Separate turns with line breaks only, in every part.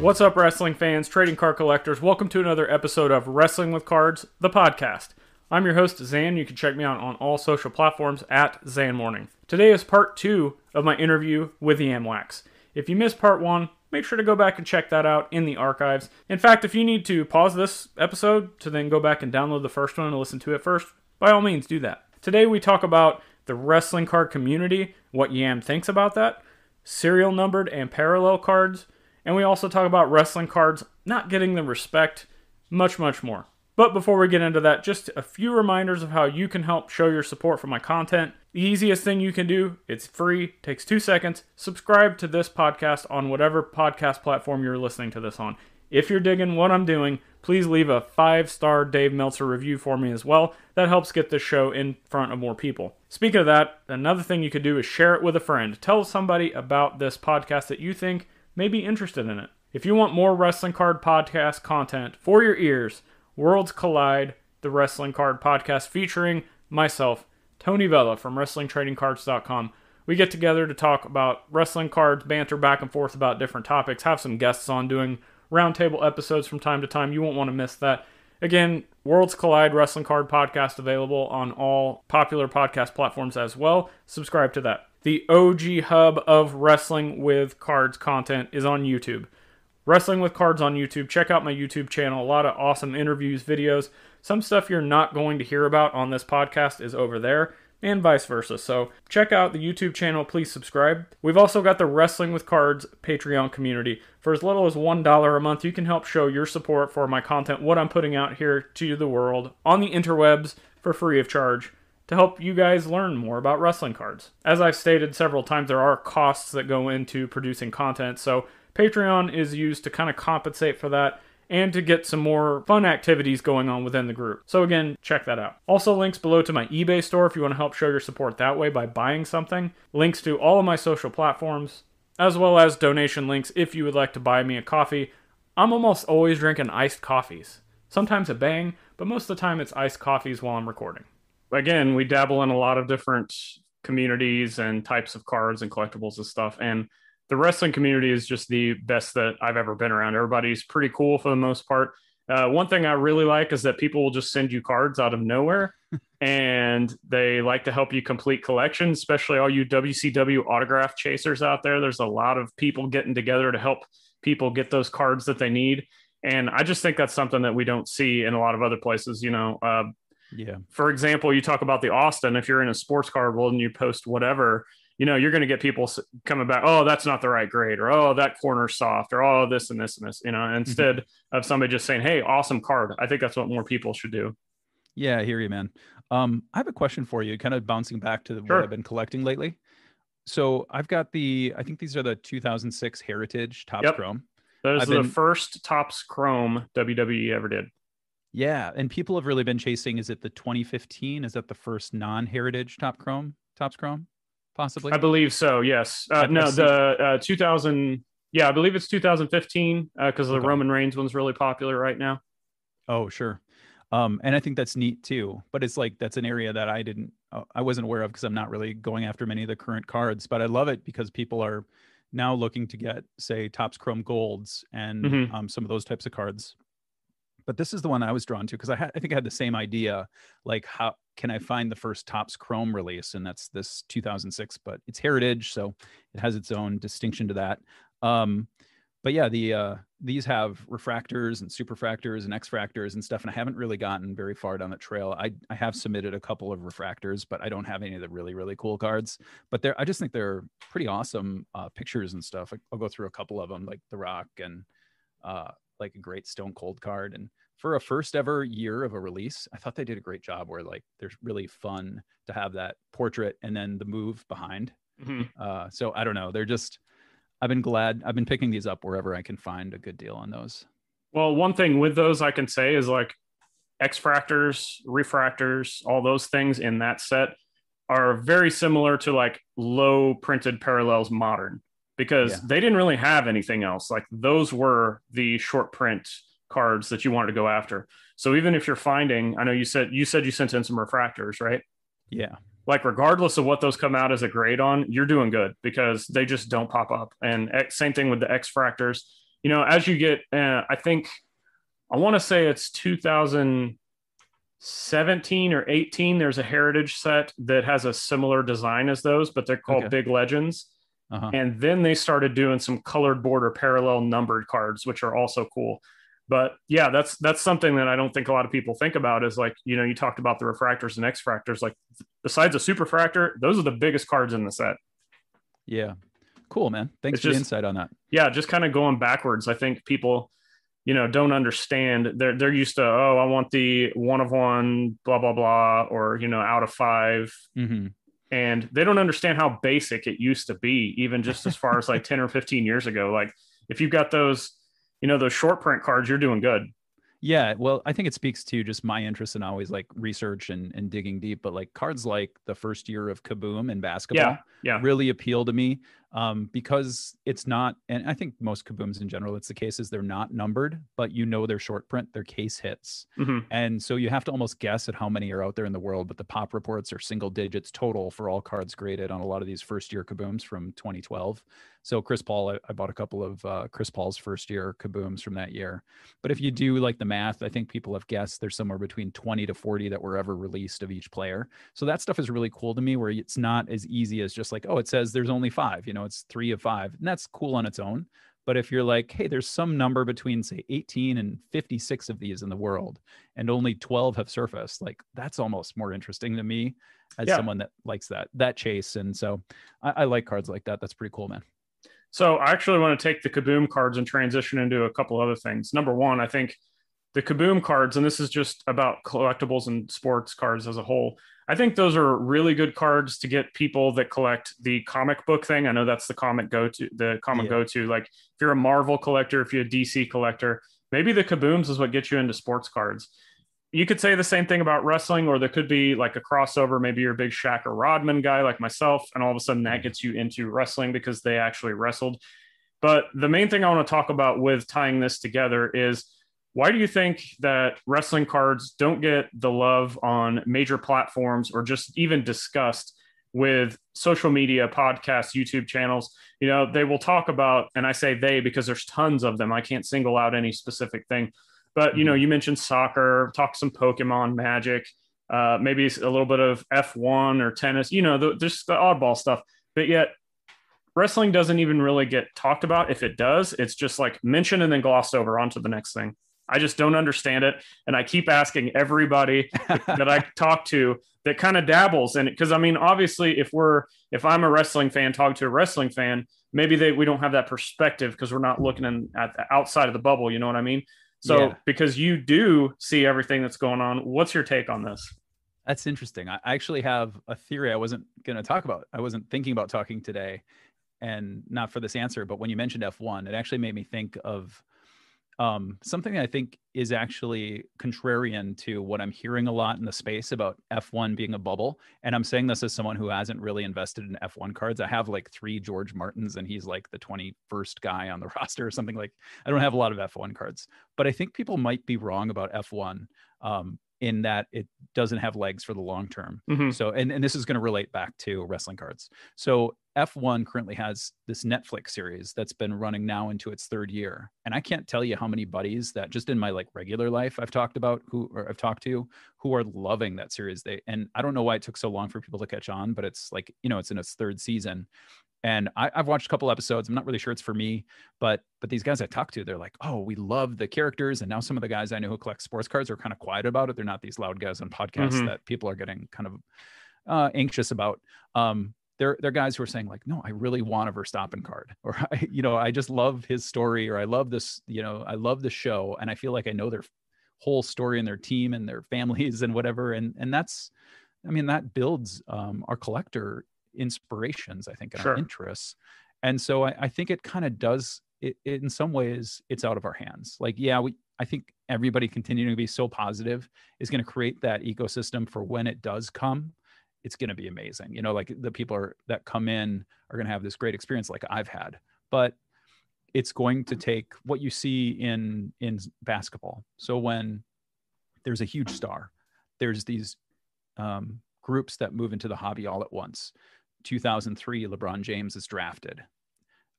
What's up, wrestling fans, trading card collectors? Welcome to another episode of Wrestling with Cards, the podcast. I'm your host, Zhan. You can check me out on all social platforms at Zhan Morning. Today is part two of my interview with the Yamwax. If you missed part one, make sure to go back and check that out in the archives. In fact, if you need to pause this episode to then go back and download the first one and listen to it first, by all means do that. Today we talk about the wrestling card community, what Yam thinks about that, serial numbered and parallel cards, and we also talk about wrestling cards not getting the respect, much, much more. But before we get into that, just a few reminders of how you can help show your support for my content. The easiest thing you can do, it's free, takes two seconds. Subscribe to this podcast on whatever podcast platform you're listening to this on. If you're digging what I'm doing, please leave a five star Dave Meltzer review for me as well. That helps get this show in front of more people. Speaking of that, another thing you could do is share it with a friend. Tell somebody about this podcast that you think may be interested in it. If you want more wrestling card podcast content for your ears, Worlds Collide, the wrestling card podcast featuring myself, Tony Vella from WrestlingTradingCards.com. We get together to talk about wrestling cards, banter back and forth about different topics, have some guests on doing roundtable episodes from time to time. You won't want to miss that. Again, Worlds Collide Wrestling Card Podcast available on all popular podcast platforms as well. Subscribe to that. The OG hub of wrestling with cards content is on YouTube. Wrestling with Cards on YouTube. Check out my YouTube channel. A lot of awesome interviews, videos. Some stuff you're not going to hear about on this podcast is over there, and vice versa. So check out the YouTube channel. Please subscribe. We've also got the Wrestling with Cards Patreon community. For as little as $1 a month, you can help show your support for my content, what I'm putting out here to the world on the interwebs for free of charge to help you guys learn more about wrestling cards. As I've stated several times, there are costs that go into producing content, so Patreon is used to kind of compensate for that and to get some more fun activities going on within the group. So again, check that out. Also links below to my eBay store if you want to help show your support that way by buying something. Links to all of my social platforms, as well as donation links if you would like to buy me a coffee. I'm almost always drinking iced coffees. Sometimes a bang, but most of the time it's iced coffees while I'm recording again, we dabble in a lot of different communities and types of cards and collectibles and stuff. And the wrestling community is just the best that I've ever been around. Everybody's pretty cool for the most part. Uh, one thing I really like is that people will just send you cards out of nowhere and they like to help you complete collections, especially all you WCW autograph chasers out there. There's a lot of people getting together to help people get those cards that they need. And I just think that's something that we don't see in a lot of other places. You know, uh,
yeah.
For example, you talk about the Austin. If you're in a sports card world and you post whatever, you know, you're going to get people coming back. Oh, that's not the right grade, or oh, that corner's soft, or oh, this and this and this. You know, mm-hmm. instead mm-hmm. of somebody just saying, "Hey, awesome card." I think that's what more people should do.
Yeah, I hear you, man. Um, I have a question for you, kind of bouncing back to sure. what I've been collecting lately. So I've got the, I think these are the 2006 Heritage Topps yep. Chrome.
Those are been, the first Topps Chrome WWE ever did.
Yeah, and people have really been chasing. Is it the 2015? Is that the first non-heritage Topps Chrome Topps Chrome? Possibly.
I believe so. Yes. Uh, no, the uh, 2000. Yeah, I believe it's 2015 because uh, okay. the Roman Reigns one's really popular right now.
Oh, sure. Um, and I think that's neat too. But it's like that's an area that I didn't, uh, I wasn't aware of because I'm not really going after many of the current cards. But I love it because people are now looking to get, say, Topps Chrome Golds and mm-hmm. um, some of those types of cards but this is the one I was drawn to because I, had, I think I had the same idea. Like, how can I find the first Topps Chrome release? And that's this 2006, but it's Heritage, so it has its own distinction to that. Um, but yeah, the uh, these have refractors and superfractors and X-fractors and stuff, and I haven't really gotten very far down the trail. I I have submitted a couple of refractors, but I don't have any of the really really cool cards. But they're I just think they're pretty awesome uh, pictures and stuff. I'll go through a couple of them, like The Rock and uh, like a great Stone Cold card. And for a first ever year of a release, I thought they did a great job where like there's really fun to have that portrait and then the move behind. Mm-hmm. Uh, so I don't know. They're just, I've been glad. I've been picking these up wherever I can find a good deal on those.
Well, one thing with those I can say is like X-fractors, refractors, all those things in that set are very similar to like low printed parallels modern because yeah. they didn't really have anything else. Like those were the short print cards that you wanted to go after. So even if you're finding, I know you said you said you sent in some refractors, right?
Yeah.
like regardless of what those come out as a grade on, you're doing good because they just don't pop up. And X, same thing with the X fractors. You know, as you get, uh, I think I want to say it's 2017 or 18. There's a heritage set that has a similar design as those, but they're called
Okay.
Big Legends.
Uh-huh.
And then they started doing some colored border parallel numbered cards, which are also cool. But yeah, that's that's something that I don't think a lot of people think about is like, you know, you talked about the refractors and X fractors. Like besides a superfractor, those are the biggest cards in the set.
Yeah. Cool, man. Thanks
It's
for the insight on that.
yeah, just kind of going backwards. I think people, you know, don't understand. They're they're used to, oh, I want the one of one, blah blah blah, or you know, out of five,
hmm
and they don't understand how basic it used to be, even just as far as like ten or fifteen years ago. Like if you've got those, you know, those short print cards, you're doing good.
Yeah, well, I think it speaks to just my interest in always like research and, and digging deep. But like cards like the first year of Kaboom in basketball
Yeah, yeah.
really appeal to me um, because it's not, and I think most Kabooms in general, it's the case is they're not numbered, but you know they're short print, they're case hits.
hmm
And so you have to almost guess at how many are out there in the world, but the pop reports are single digits total for all cards graded on a lot of these first year kabooms from 2012. So Chris Paul, I, I bought a couple of uh, Chris Paul's first year kabooms from that year. But if you do like the math, I think people have guessed there's somewhere between 20 to 40 that were ever released of each player. So that stuff is really cool to me where it's not as easy as just like, oh, it says there's only five, you know, it's three of five. And that's cool on its own. But if you're like, hey, there's some number between say 18 and 56 of these in the world, and only 12 have surfaced, like that's almost more interesting to me as
Yeah.
someone that likes that that chase. And so I, I like cards like that. That's pretty cool, man.
So I actually want to take the Kaboom cards and transition into a couple other things. Number one, I think the Kaboom cards, and this is just about collectibles and sports cards as a whole. I think those are really good cards to get people that collect the comic book thing. I know that's the comic go to, the comic
Yeah.
go to. Like if you're a Marvel collector, if you're a DC collector, maybe the Kabooms is what gets you into sports cards. You could say the same thing about wrestling, or there could be like a crossover. Maybe you're a big Shaq or Rodman guy like myself, and all of a sudden that gets you into wrestling because they actually wrestled. But the main thing I want to talk about with tying this together is why do you think that wrestling cards don't get the love on major platforms or just even discussed with social media, podcasts, YouTube channels? You know, they will talk about, and I say they because there's tons of them. I can't single out any specific thing. But, you know, you mentioned soccer, talk some Pokemon, Magic, uh, maybe a little bit of F1 or tennis, you know, the, just the oddball stuff. But yet, wrestling doesn't even really get talked about. If it does, it's just like mentioned and then glossed over onto the next thing. I just don't understand it. And I keep asking everybody that I talk to that kind of dabbles in it. Cause I mean, obviously, if we're, if I'm a wrestling fan talking to a wrestling fan, maybe they, we don't have that perspective because we're not looking in, at the outside of the bubble. You know what I mean? So,
Yeah.
because you do see everything that's going on, what's your take on this?
That's interesting. I I actually have a theory I wasn't going to talk about. I wasn't thinking about talking today and not for this answer, but when you mentioned F1, it actually made me think of um, something I think is actually contrarian to what I'm hearing a lot in the space about F1 being a bubble. And I'm saying this as someone who hasn't really invested in F1 cards. I have like three George Martins, and he's like the 21st guy on the roster or something like. I don't have a lot of F1 cards, but I think people might be wrong about F1 um, in that it doesn't have legs for the long term.
Mhm.
So, and, and this is going to relate back to wrestling cards. So, F1 currently has this Netflix series that's been running now into its third year. And I can't tell you how many buddies that just in my like regular life I've talked about who or I've talked to who are loving that series. They and I don't know why it took so long for people to catch on, but it's like, you know, it's in its third season. And I, I've watched a couple episodes. I'm not really sure it's for me, but but these guys I talk to, they're like, oh, we love the characters. And now some of the guys I know who collect sports cards are kind of quiet about it. They're not these loud guys on podcasts
Mhm.
that people are getting kind of uh, anxious about. Um, they're they're guys who are saying like, no, I really want a Verstappen card, or I, you know, I just love his story, or I love this, you know, I love the show, and I feel like I know their whole story and their team and their families and whatever, and and that's, I mean, that builds um, our collector inspirations, I think, and
Sure.
our interests, and so I, I think it kind of does. It, it in some ways, it's out of our hands. Like, yeah, we. I think everybody continuing to be so positive is going to create that ecosystem for when it does come it's going to be amazing. You know, like the people are that come in are going to have this great experience like I've had. But it's going to take what you see in in basketball. So when there's a huge star, there's these um, groups that move into the hobby all at once. 2003, LeBron James is drafted.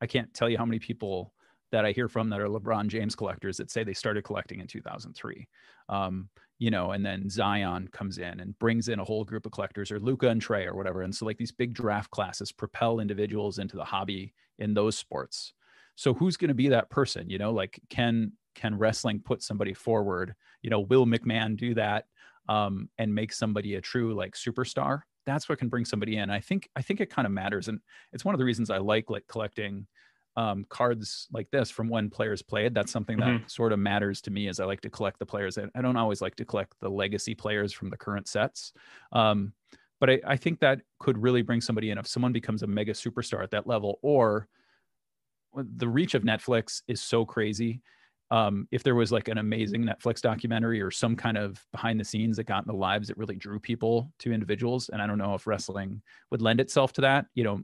I can't tell you how many people that I hear from that are LeBron James collectors that say they started collecting in 2003. Um, you know, and then Zion comes in and brings in a whole group of collectors or Luka and Trae or whatever. And so like these big draft classes propel individuals into the hobby in those sports. So who's going to be that person? You know, like can can wrestling put somebody forward? You know, will McMahon do that um, and make somebody a true like superstar? That's what can bring somebody in. I think I think it kind of matters, and it's one of the reasons I like like collecting um, cards like this from when players played. That's something that mm-hmm. sort of matters to me as I like to collect the players. I don't always like to collect the legacy players from the current sets. Um, but I, I, think that could really bring somebody in if someone becomes a mega superstar at that level, or the reach of Netflix is so crazy. Um, if there was like an amazing Netflix documentary or some kind of behind the scenes that got in the lives that really drew people to individuals, and I don't know if wrestling would lend itself to that. You know,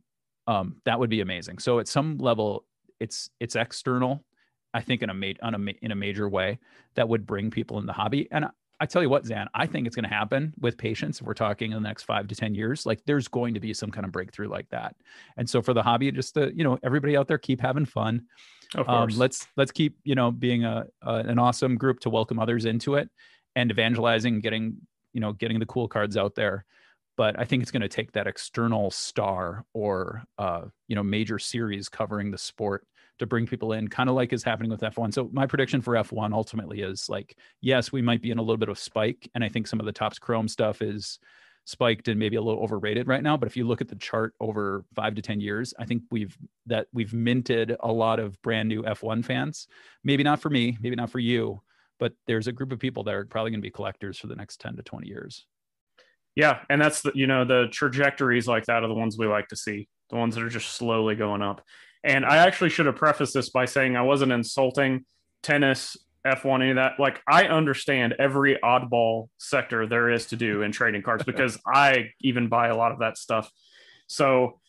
um, that would be amazing. So at some level, it's it's external. I think in a ma- on a in a major way that would bring people in the hobby. And I, I tell you what, Zhan, I think it's going to happen with patience. If we're talking in the next five to ten years, like there's going to be some kind of breakthrough like that. And so for the hobby, just to you know, everybody out there, keep having fun.
Of um, course.
Um, let's let's keep you know being a, a an awesome group to welcome others into it and evangelizing, getting you know getting the cool cards out there but I think it's going to take that external star or uh, you know major series covering the sport to bring people in, kind of like is happening with F1. So my prediction for F1 ultimately is like, yes, we might be in a little bit of spike, and I think some of the Topps Chrome stuff is spiked and maybe a little overrated right now. But if you look at the chart over five to ten years, I think we've that we've minted a lot of brand new F1 fans. Maybe not for me, maybe not for you, but there's a group of people that are probably going to be collectors for the next 10 to 20 years.
Yeah, and that's the you know the trajectories like that are the ones we like to see, the ones that are just slowly going up. And I actually should have prefaced this by saying I wasn't insulting tennis, F1, any of that. Like I understand every oddball sector there is to do in trading cards because I even buy a lot of that stuff. So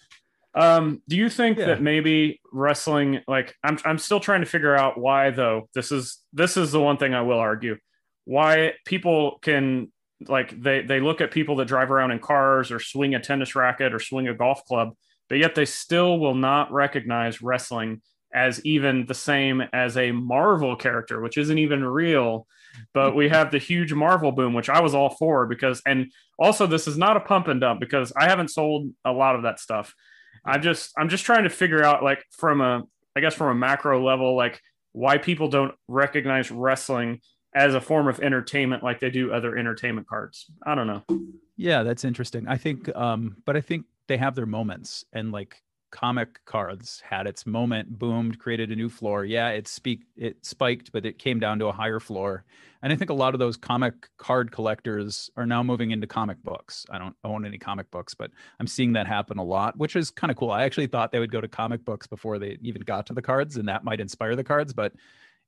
um, do you think yeah. that maybe wrestling like I'm I'm still trying to figure out why though. This is this is the one thing I will argue. Why people can like they they look at people that drive around in cars or swing a tennis racket or swing a golf club but yet they still will not recognize wrestling as even the same as a marvel character which isn't even real. But we have the huge marvel boom which i was all for because and also this is not a pump and dump because i haven't sold a lot of that stuff. I just i'm just trying to figure out like from a i guess from a macro level like why people don't recognize wrestling as a form of entertainment like they do other entertainment cards. I don't know.
Yeah, that's interesting. I think um but I think they have their moments and like comic cards had its moment, boomed, created a new floor. Yeah, it speak it spiked, but it came down to a higher floor. And I think a lot of those comic card collectors are now moving into comic books. I don't own any comic books, but I'm seeing that happen a lot, which is kind of cool. I actually thought they would go to comic books before they even got to the cards, and that might inspire the cards, but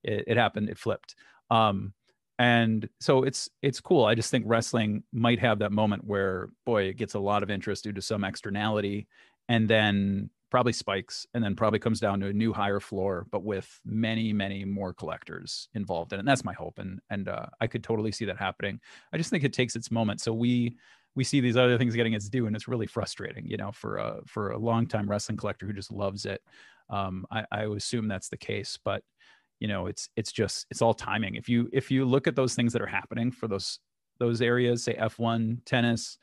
it, it happened, it flipped. Um, and so it's it's cool. I just think wrestling might have that moment where boy, it gets a lot of interest due to some externality, and then probably spikes, and then probably comes down to a new higher floor, but with many many more collectors involved in it. And that's my hope, and and uh, I could totally see that happening. I just think it takes its moment. So we we see these other things getting its due, and it's really frustrating, you know, for a for a long time wrestling collector who just loves it. Um, I, I assume that's the case, but you know it's it's just it's all timing. If you if you look at those things that are happening for those those areas say f1 tennis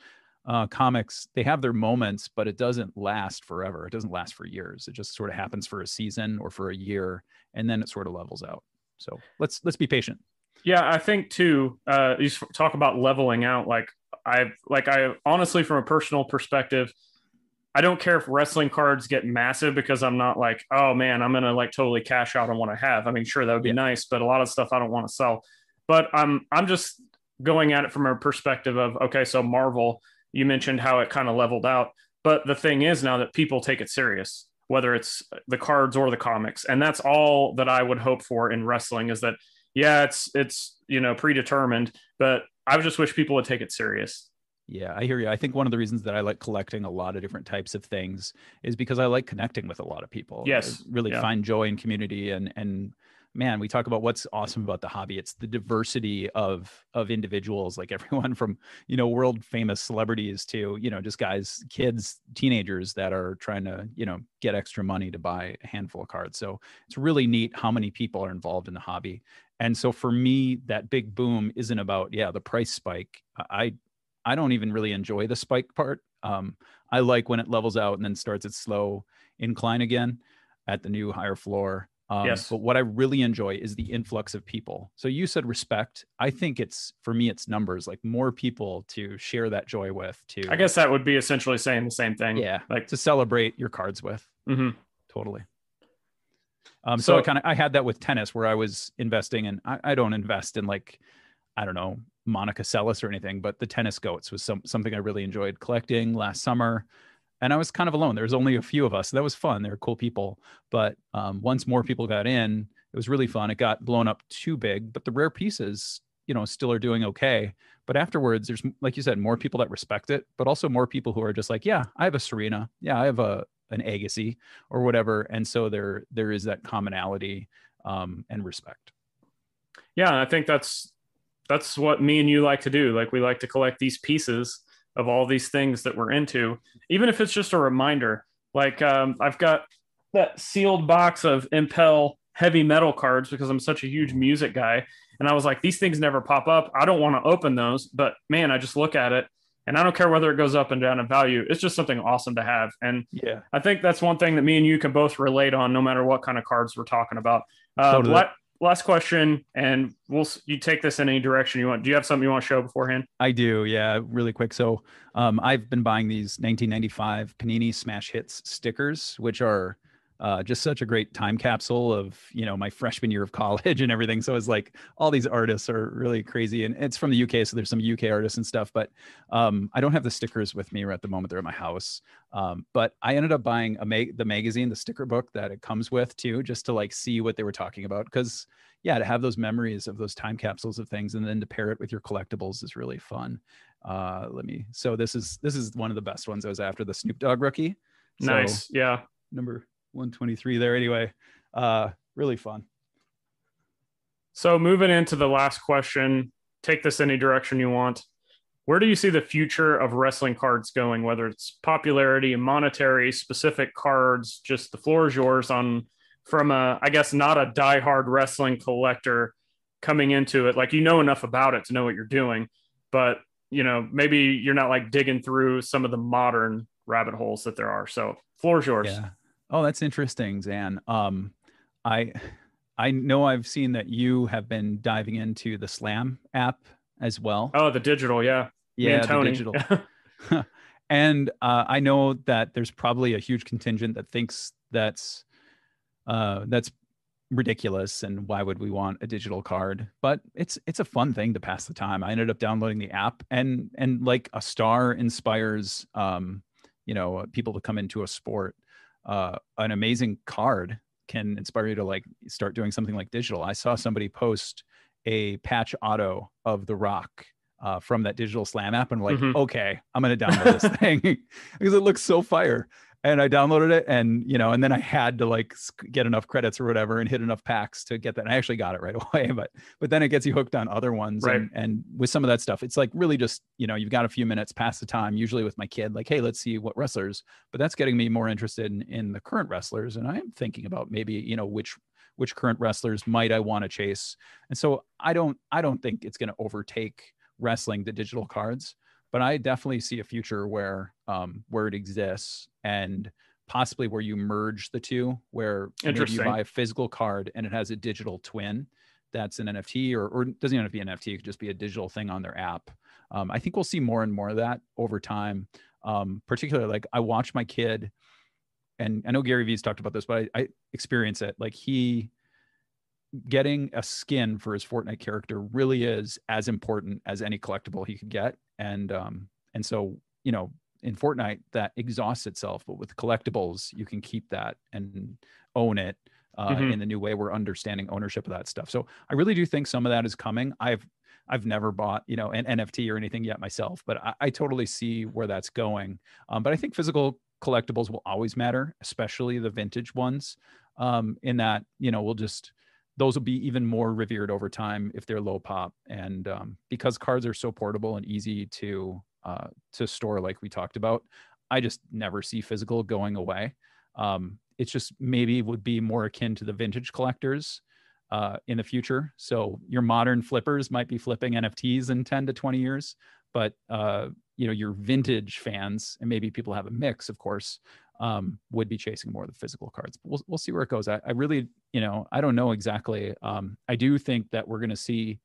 uh, comics they have their moments but it doesn't last forever. It doesn't last for years. It just sort of happens for a season or for a year and then it sort of levels out. So let's let's be patient.
Yeah i think too uh you talk about leveling out. Like i like i honestly from a personal perspective I don't care if wrestling cards get massive because I'm not like, oh man, I'm gonna like totally cash out on what I have. I mean, sure that would be yeah. nice, but a lot of stuff I don't want to sell. But I'm I'm just going at it from a perspective of okay, so Marvel, you mentioned how it kind of leveled out, but the thing is now that people take it serious, whether it's the cards or the comics, and that's all that I would hope for in wrestling is that yeah, it's it's you know predetermined, but I just wish people would take it serious.
Yeah, I hear you. I think one of the reasons that I like collecting a lot of different types of things is because I like connecting with a lot of people.
Yes,
I really
yeah.
find joy in community and and man, we talk about what's awesome about the hobby. It's the diversity of of individuals, like everyone from you know world famous celebrities to you know just guys, kids, teenagers that are trying to you know get extra money to buy a handful of cards. So it's really neat how many people are involved in the hobby. And so for me, that big boom isn't about yeah the price spike. I I don't even really enjoy the spike part. Um, I like when it levels out and then starts its slow incline again at the new higher floor. Um,
Yes.
But what I really enjoy is the influx of people. So you said respect. I think it's for me, it's numbers like more people to share that joy with. To
I guess that would be essentially saying the same thing.
yeah,
Like,
to celebrate your cards with.
mhm.
Totally. Um, so,
So-
I kind of I had that with tennis where I was investing in. I, I don't invest in like I don't know Monica Seles or anything, but the tennis goats was some something I really enjoyed collecting last summer. And I was kind of alone. There was only a few of us. That was fun. They were cool people. But um, once more people got in, it was really fun. It got blown up too big, but the rare pieces, you know, still are doing okay. But afterwards, there's like you said, more people that respect it, but also more people who are just like, yeah, I have a Serena, yeah, I have a an Agassi or whatever, and so there there is that commonality um, and respect.
yeah, I think that's that's what me and you like to do. Like we like to collect these pieces of all these things that we're into, even if it's just a reminder. Like um, I've got that sealed box of Impel heavy metal cards because I'm such a huge music guy, and I was like, these things never pop up. I don't want to open those, but man, I just look at it, and I don't care whether it goes up and down in value. It's just something awesome to have, and
Yeah,
I think that's one thing that me and you can both relate on, no matter what kind of cards we're talking about. Uh,
Totally.
la- last question, and we'll you take this in any direction you want. Do you have something you want to show beforehand?
I do. Yeah, really quick. So um, I've been buying these 1995 Panini Smash Hits stickers, which are uh, just such a great time capsule of you know my freshman year of college and everything. So it's like all these artists are really crazy, and it's from the UK, so there's some UK artists and stuff. But um, I don't have the stickers with me right at the moment; they're at my house. Um, but I ended up buying a ma- the magazine, the sticker book that it comes with too, just to like see what they were talking about. Because yeah, to have those memories of those time capsules of things, and then to pair it with your collectibles is really fun. Uh, let me. So this is this is one of the best ones. I was after the Snoop Dogg rookie. So,
nice, yeah.
number 123 there anyway uh really fun
So moving into the last question, take this any direction you want. Where do you see the future of wrestling cards going? Whether it's popularity, monetary, specific cards, just the floor is yours. On from a, I guess, not a diehard wrestling collector coming into it, like you know enough about it to know what you're doing, but you know maybe you're not like digging through some of the modern rabbit holes that there are. So floor is yours.
yeah oh that's interesting Zhan um i i know i've seen that you have been diving into the slam app as well
Oh, the digital, yeah.
Yeah the digital and uh, I know that there's probably a huge contingent that thinks that's uh, that's ridiculous and why would we want a digital card? But it's it's a fun thing to pass the time. I ended up downloading the app and and like a star inspires um, you know people to come into a sport. Uh, an amazing card can inspire you to like start doing something like digital. I saw somebody post a patch auto of the Rock uh, from that digital slam app and I'm like
Mhm.
okay i'm gonna download this thing because it looks so fire and i downloaded it and you know and then i had to like get enough credits or whatever and hit enough packs to get that and i actually got it right away but but then it gets you hooked on other ones
Right.
and, and with some of that stuff it's like really just you know you've got a few minutes past the time usually with my kid like hey let's see what wrestlers but that's getting me more interested in, in the current wrestlers and i am thinking about maybe you know which which current wrestlers might i want to chase and so i don't i don't think it's going to overtake wrestling the digital cards but i definitely see a future where um where it exists and possibly where you merge the two where maybe you buy a physical card and it has a digital twin that's an nft or, or it doesn't even have to be an nft it could just be a digital thing on their app. Um, i think we'll see more and more of that over time. Um, particularly like i watch my kid and i know gary vee's talked about this but I, I experience it. Like he getting a skin for his Fortnite character really is as important as any collectible he could get. And um, and so you know, in Fortnite that exhausts itself, but with collectibles you can keep that and own it uh,
Mhm.
in the new way we're understanding ownership of that stuff. So I really do think some of that is coming. I've I've never bought you know an NFT or anything yet myself, but I, I totally see where that's going. Um, but I think physical collectibles will always matter, especially the vintage ones. Um, in that you know we'll just those will be even more revered over time if they're low pop. And um, because cards are so portable and easy to uh, to store, like we talked about, I just never see physical going away. Um, it's just maybe would be more akin to the vintage collectors uh, in the future. So your modern flippers might be flipping NFTs in 10 to 20 years, but uh, you know your vintage fans and maybe people have a mix, of course, um, would be chasing more of the physical cards. But we'll we'll see where it goes. I, I really, you know, I don't know exactly. Um, I do think that we're going to see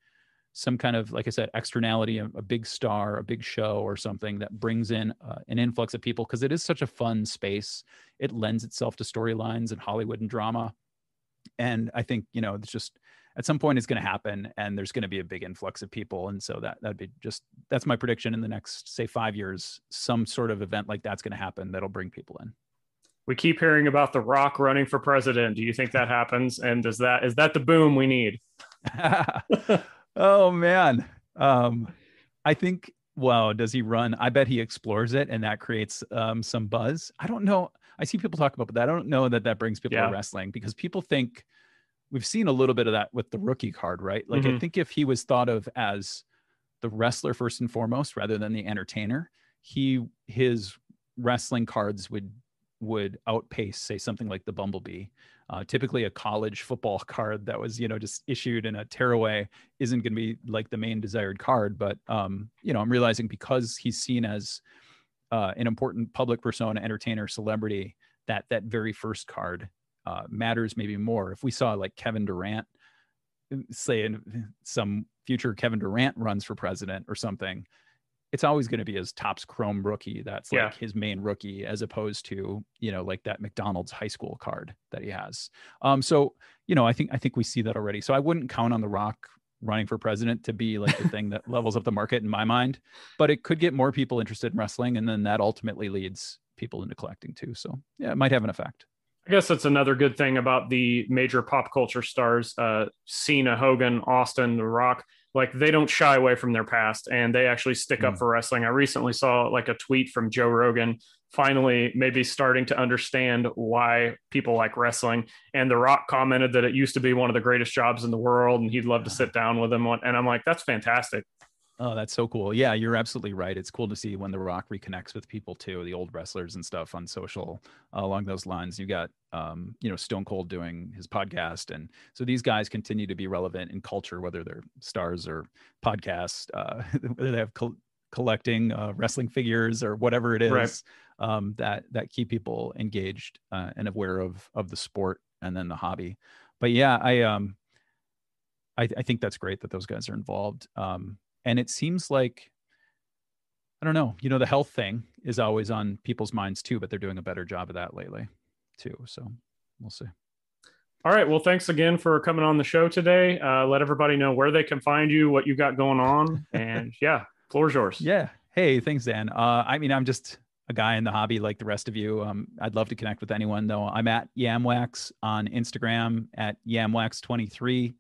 some kind of, like I said, externality, a, a big star, a big show, or something that brings in uh, an influx of people because it is such a fun space. It lends itself to storylines and Hollywood and drama, and I think you know it's just at some point it's going to happen and there's going to be a big influx of people and so that that'd be just that's my prediction in the next say 5 years some sort of event like that's going to happen that'll bring people in
we keep hearing about the rock running for president. Do you think that happens? And is that is that the boom we need?
Oh man. Um i think well does he run? I bet he explores it and that creates um some buzz. I don't know. I see people talk about that i don't know that that brings people yeah. to wrestling because people think we've seen a little bit of that with the rookie card right? Like mm-hmm. i think if he was thought of as the wrestler first and foremost rather than the entertainer he his wrestling cards would would outpace, say, something like the Bumblebee. Uh, typically, a college football card that was, you know, just issued in a tearaway isn't going to be like the main desired card. But, um, you know, I'm realizing because he's seen as uh, an important public persona, entertainer, celebrity, that that very first card uh, matters maybe more. If we saw like Kevin Durant, say in some future Kevin Durant runs for president or something, it's always going to be his Topps chrome rookie that's like yeah. his main rookie as opposed to you know like that mcdonald's high school card that he has. Um so you know i think i think we see that already. So i wouldn't count on the rock running for president to be like the thing that levels up the market in my mind but it could get more people interested in wrestling and then that ultimately leads people into collecting too. So yeah it might have an effect.
I guess that's another good thing about the major pop culture stars, uh, Cena, Hogan, Austin, The Rock like they don't shy away from their past and they actually stick mm. up hmm. for wrestling. I recently saw like a tweet from Joe Rogan finally maybe starting to understand why people like wrestling and the rock commented that it used to be one of the greatest jobs in the world and he'd love to sit down with him and i'm like that's fantastic
Oh, that's so cool. Yeah, you're absolutely right. It's cool to see when The Rock reconnects with people too, the old wrestlers and stuff on social uh, along those lines. You got, um, you know, Stone Cold doing his podcast. And so these guys continue to be relevant in culture, whether they're stars or podcasts, uh, whether they have co- collecting uh, wrestling figures or whatever it is right. um, that, that keep people engaged uh, and aware of, of the sport and then the hobby. But yeah, I, um, I, I think that's great that those guys are involved. Um, and it seems like i don't know you know the health thing is always on people's minds too but they're doing a better job of that lately too so we'll see.
All right well thanks again for coming on the show today. Uh, let everybody know where they can find you what you got going on and yeah floor's yours.
Yeah. Hey thanks Zhan. Uh, i mean i'm just a guy in the hobby like the rest of you. Um, i'd love to connect with anyone though. I'm at yamwax on instagram at yamwax23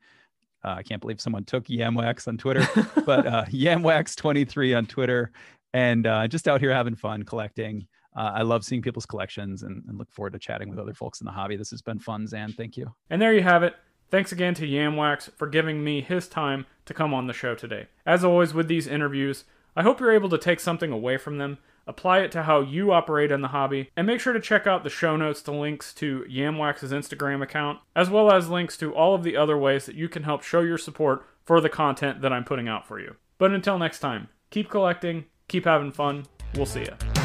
uh, I can't believe someone took Yamwax on Twitter, but uh, Yamwax23 on Twitter, and uh, just out here having fun collecting. Uh, I love seeing people's collections and, and, look forward to chatting with other folks in the hobby. This has been fun, Zhan. Thank you.
And there you have it. Thanks again to Yamwax for giving me his time to come on the show today. As always with these interviews, I hope you're able to take something away from them apply it to how you operate in the hobby, and make sure to check out the show notes to links to Yamwax's Instagram account, as well as links to all of the other ways that you can help show your support for the content that I'm putting out for you. But until next time, keep collecting, keep having fun, we'll see you.